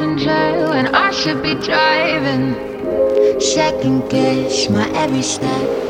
and I should be driving. Second guess my every step.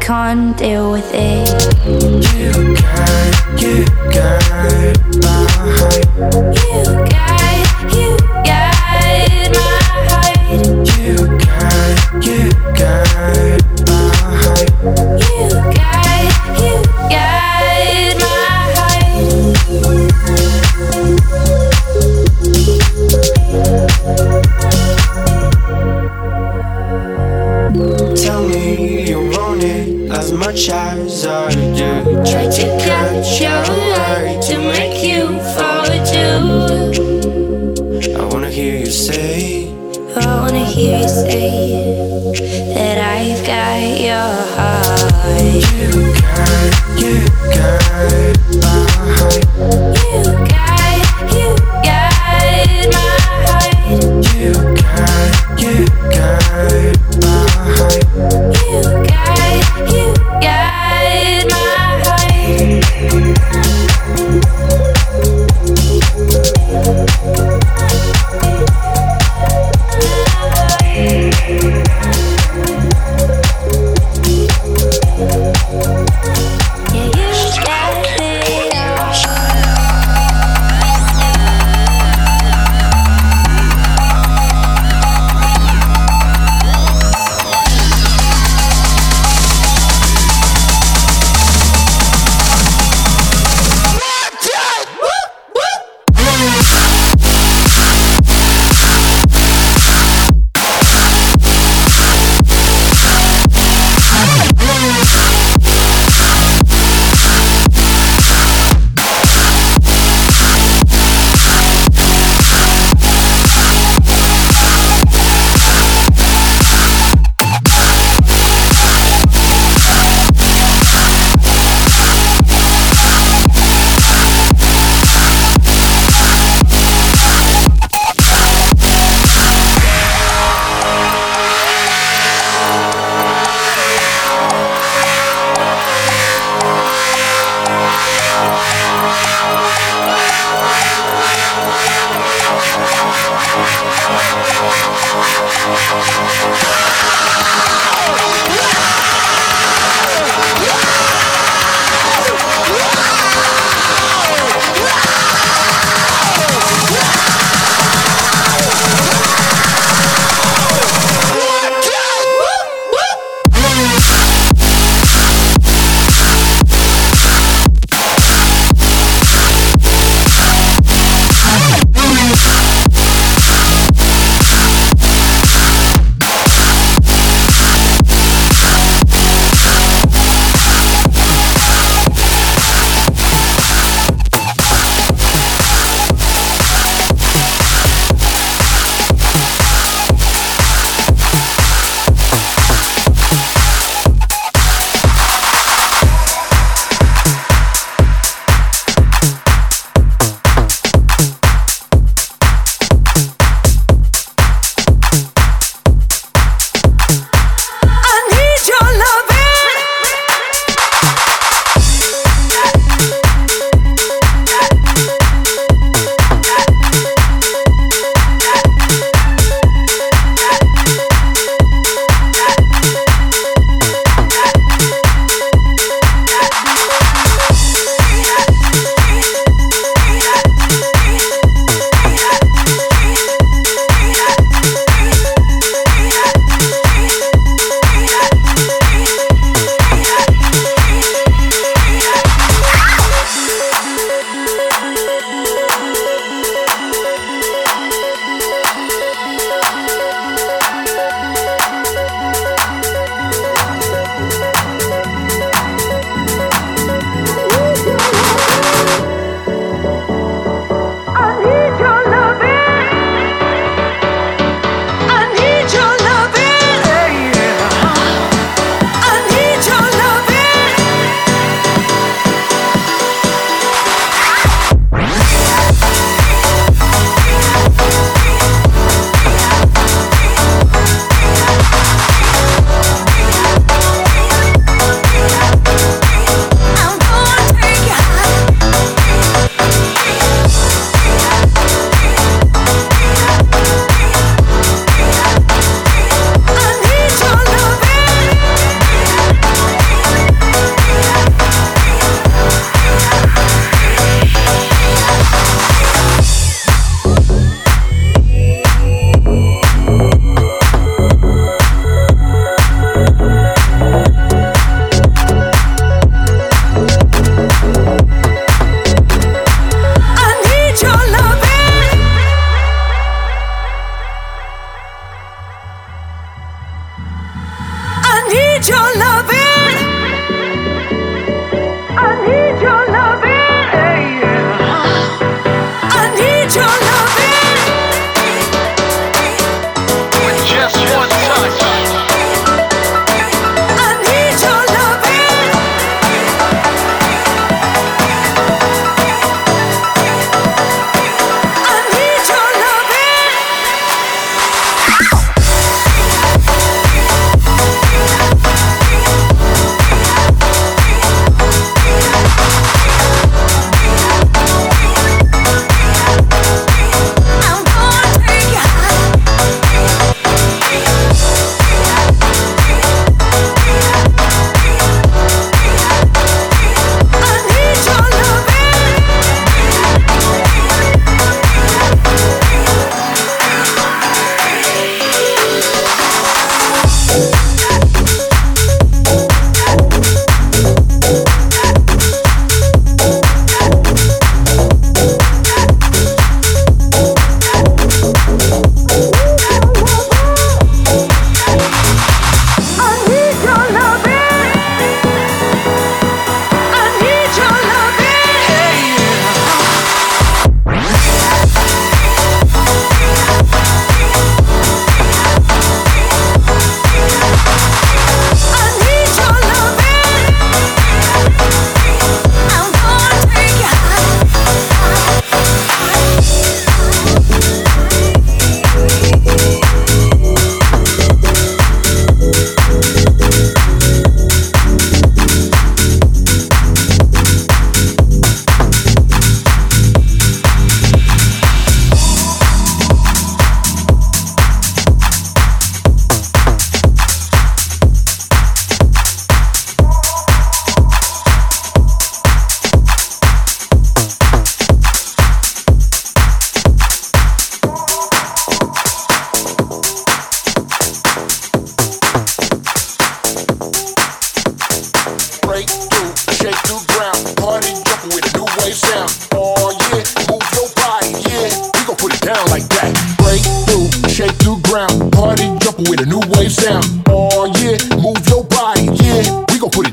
can't deal with it. You you much as I do. Try to catch your eye to make you fall too. I wanna hear you say. I wanna hear you say that I've got your heart. You got, you got my heart.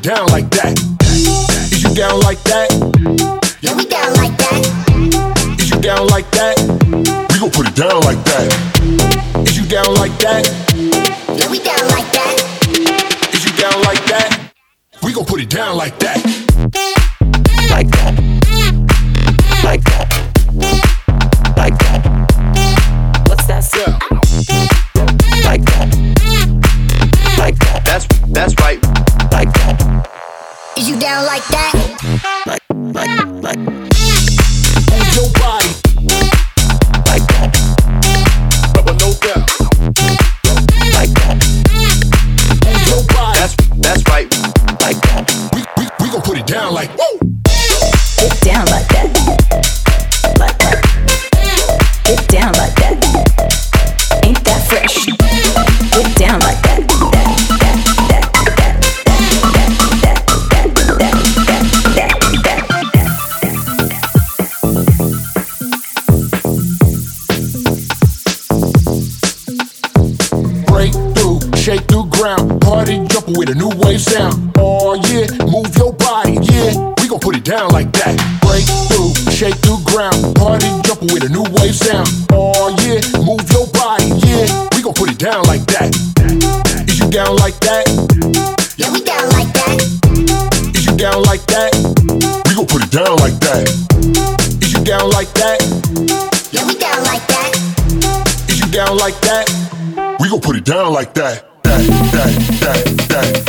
down like that? Is you down like that? Yeah, we down like that. Is you down like that? We gon' put it down like that. Is you down like that? Yeah, we down like that. Is you down like that? We gon' put it down like that. Like that. Like that. down like that, that, that, that, that.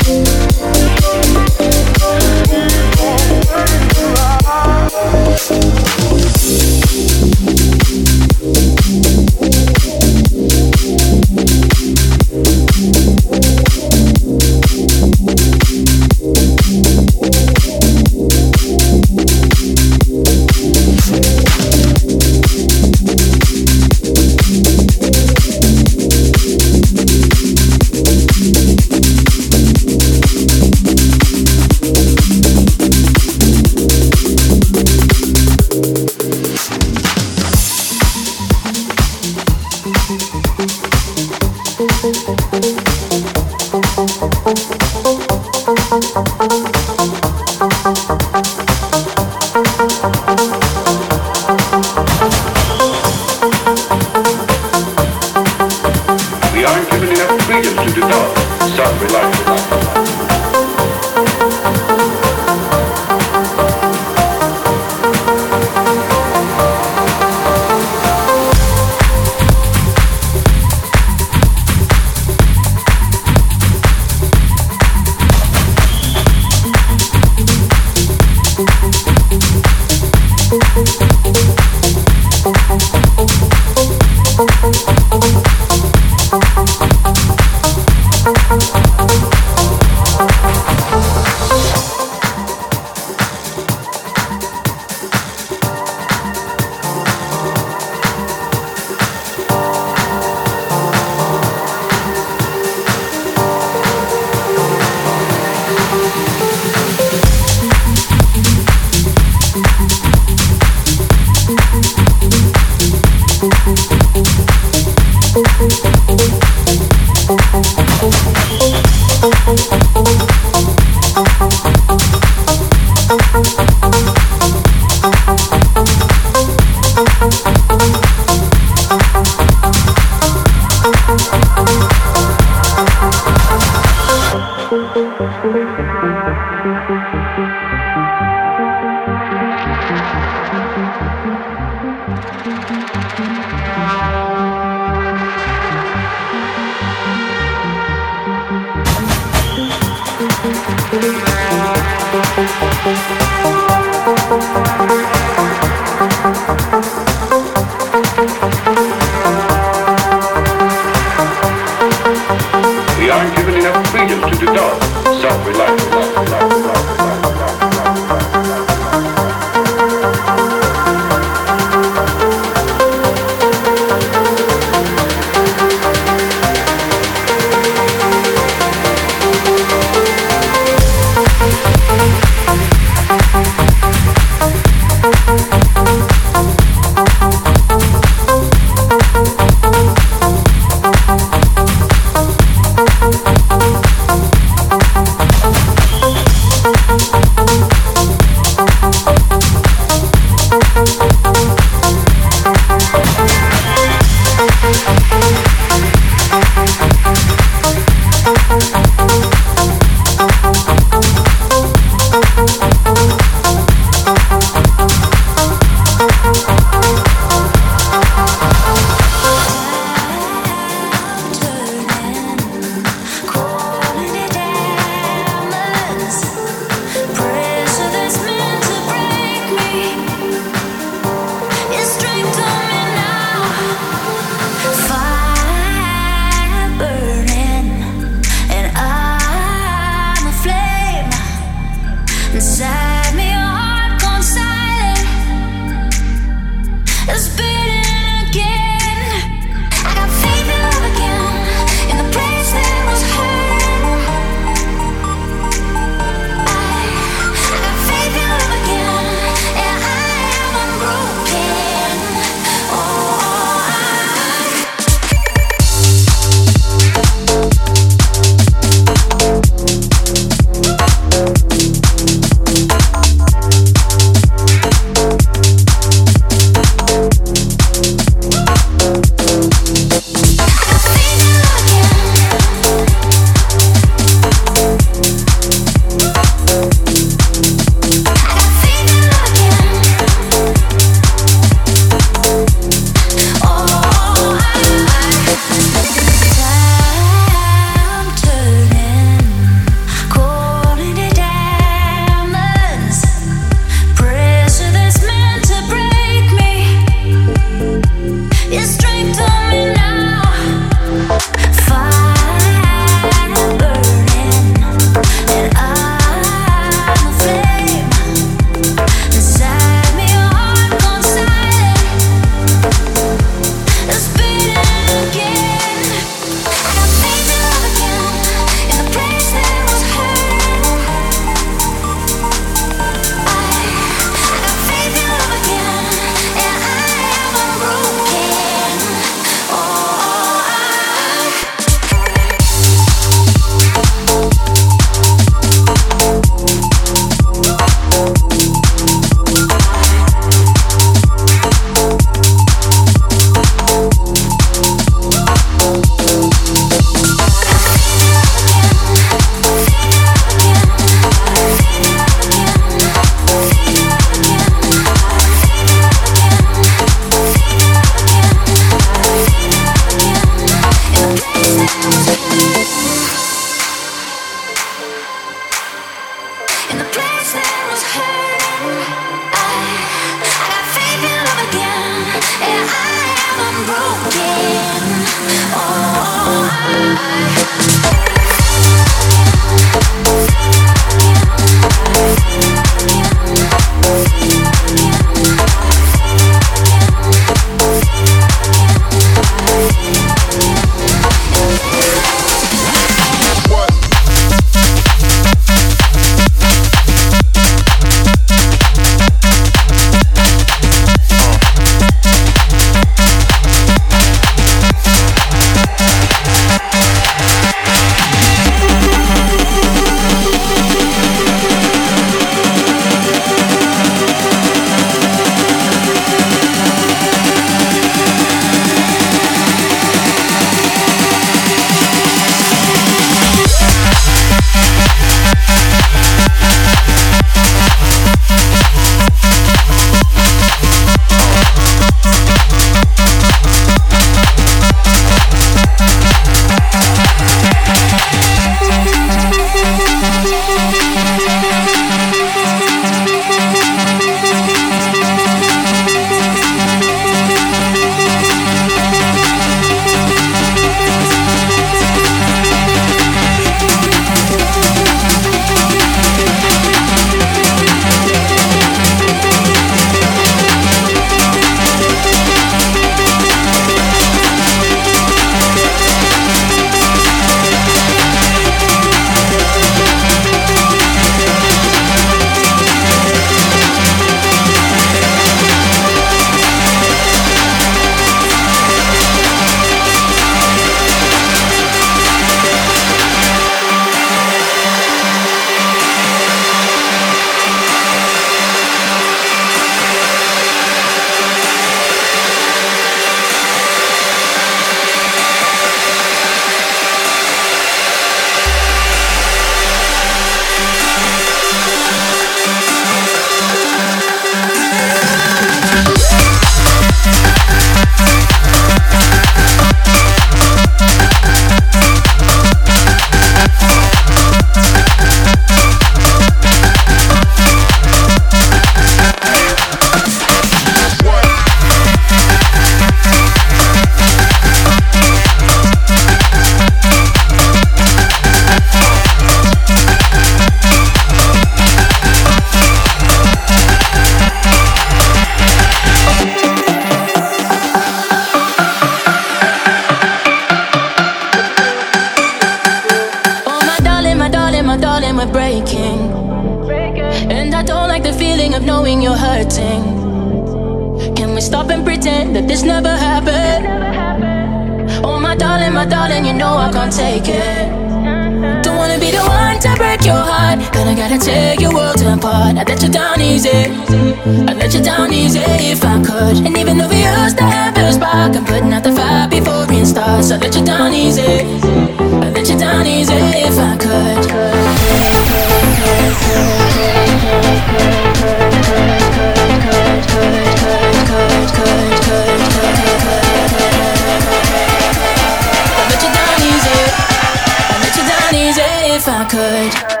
My way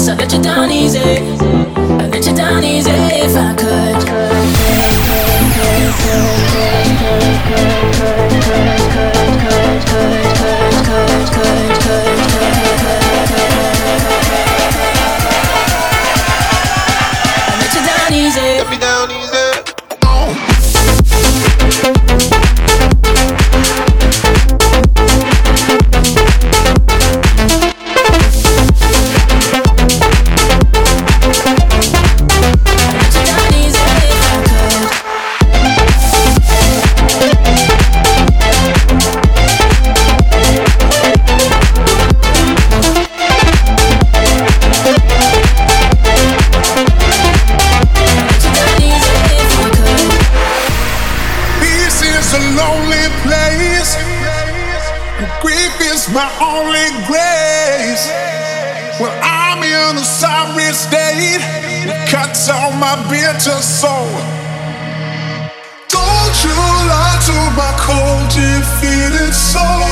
starts. I let you down easy, Well, I'm in a sorry state. It cuts out my bitter soul. Don't you lie to my cold, defeated soul.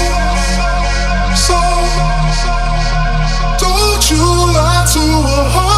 Soul. Don't you lie to a heart.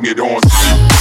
bring it on.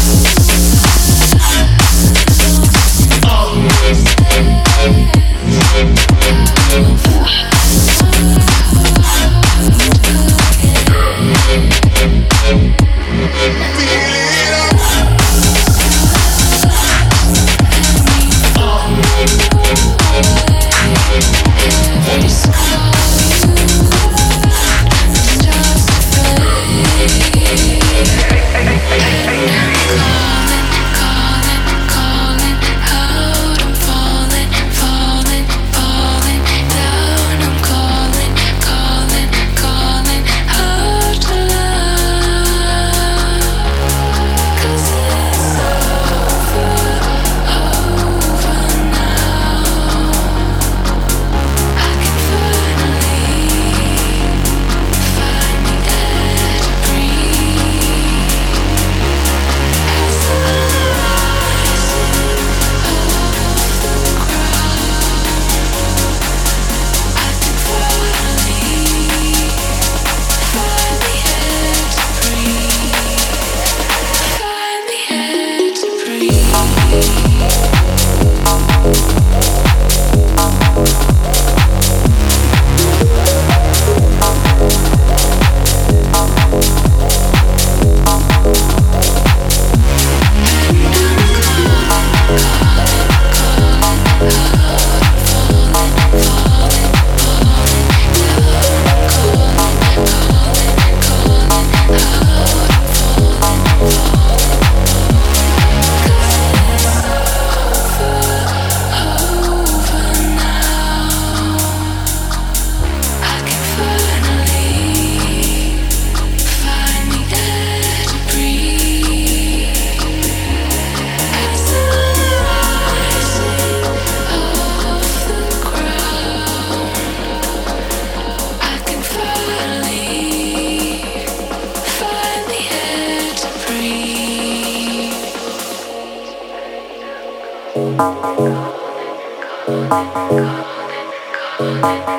Call it,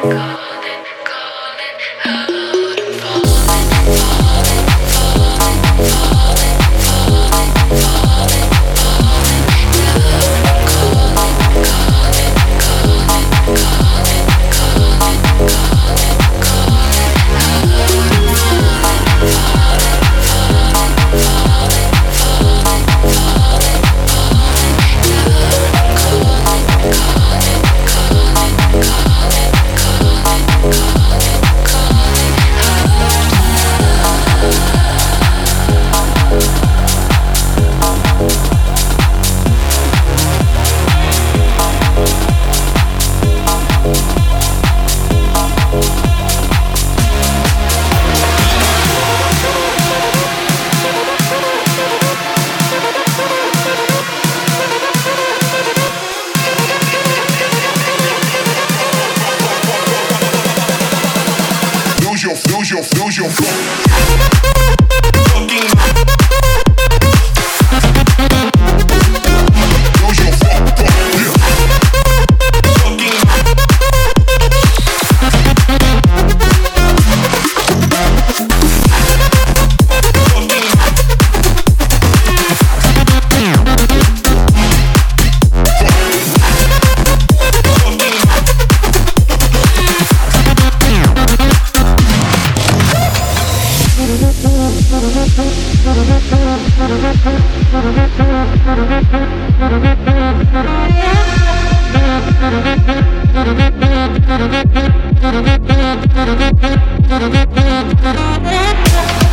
call. Thank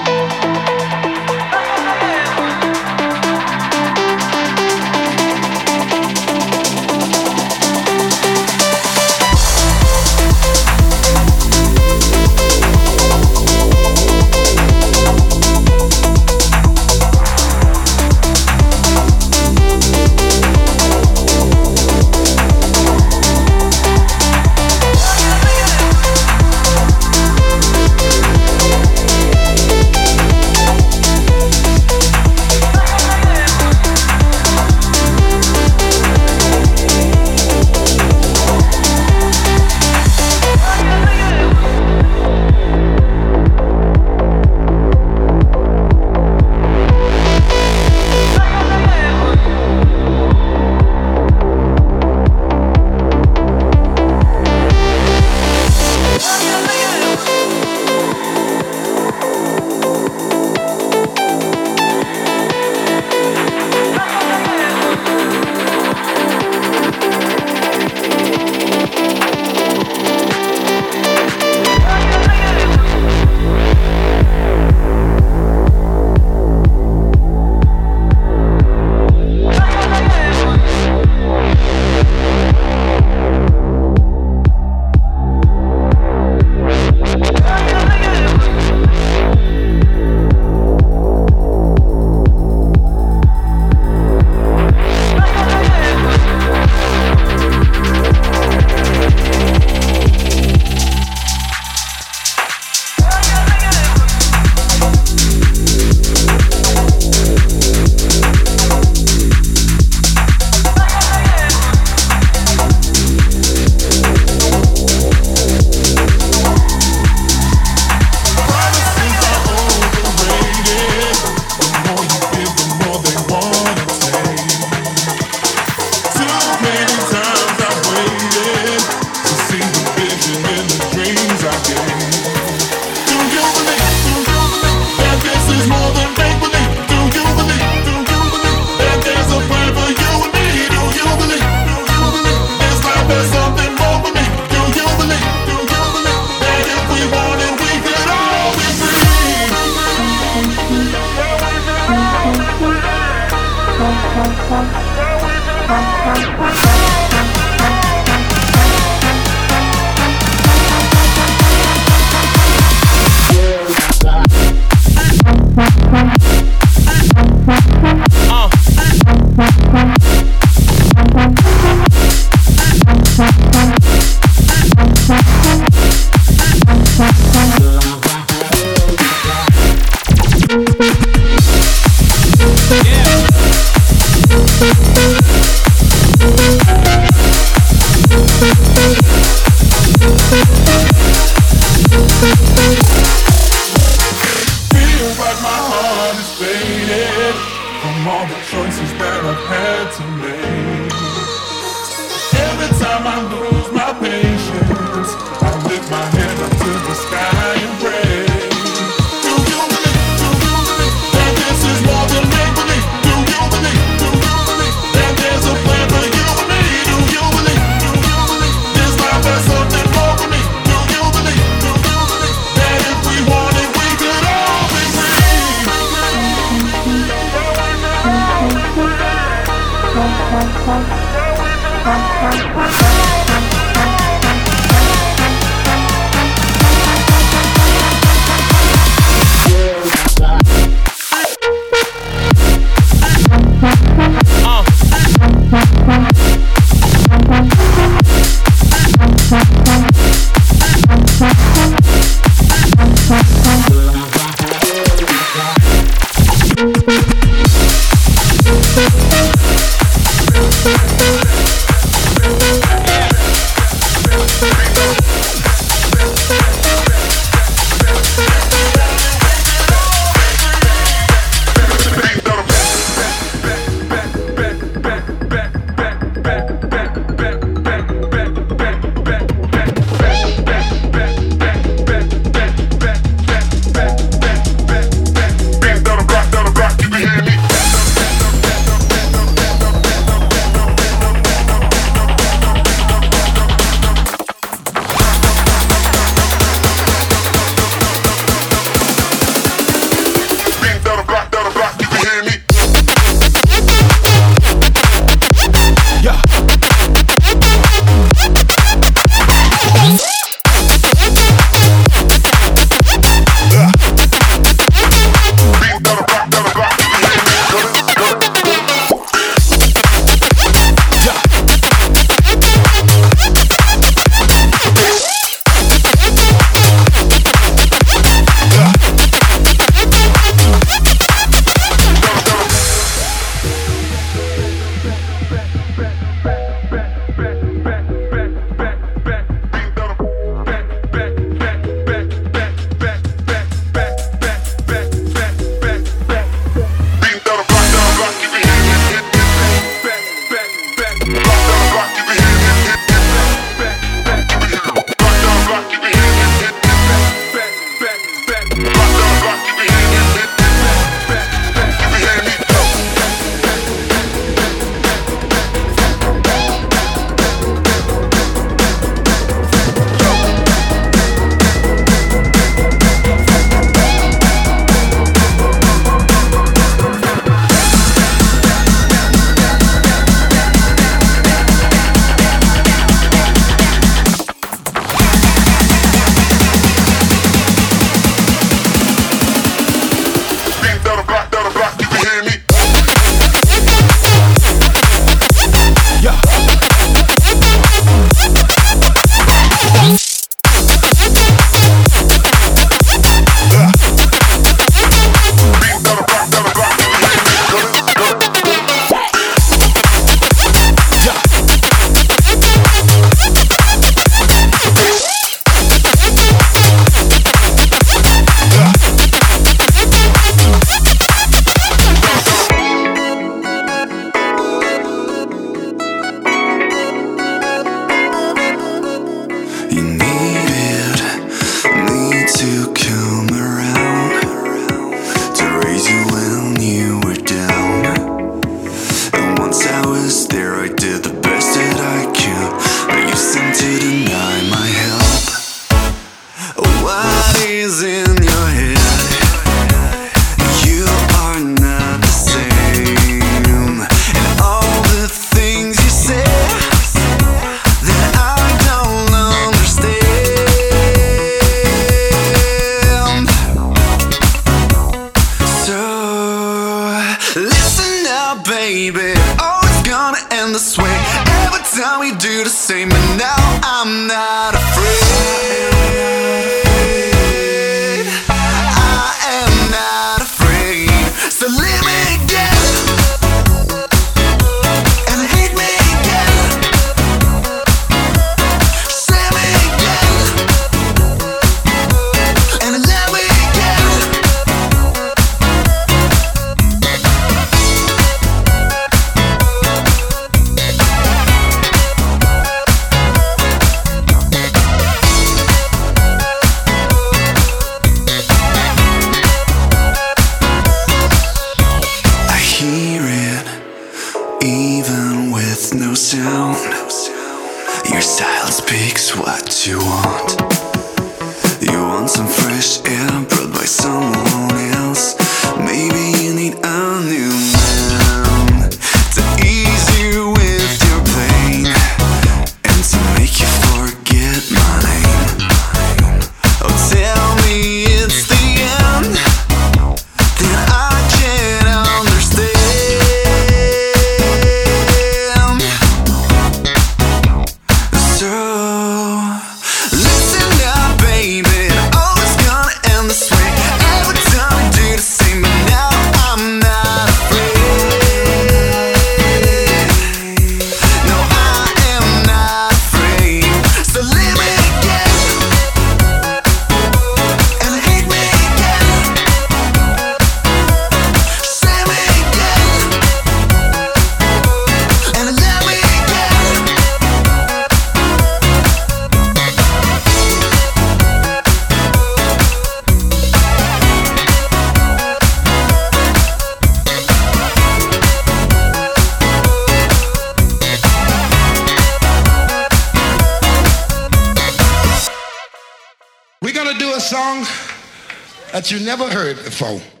never heard before.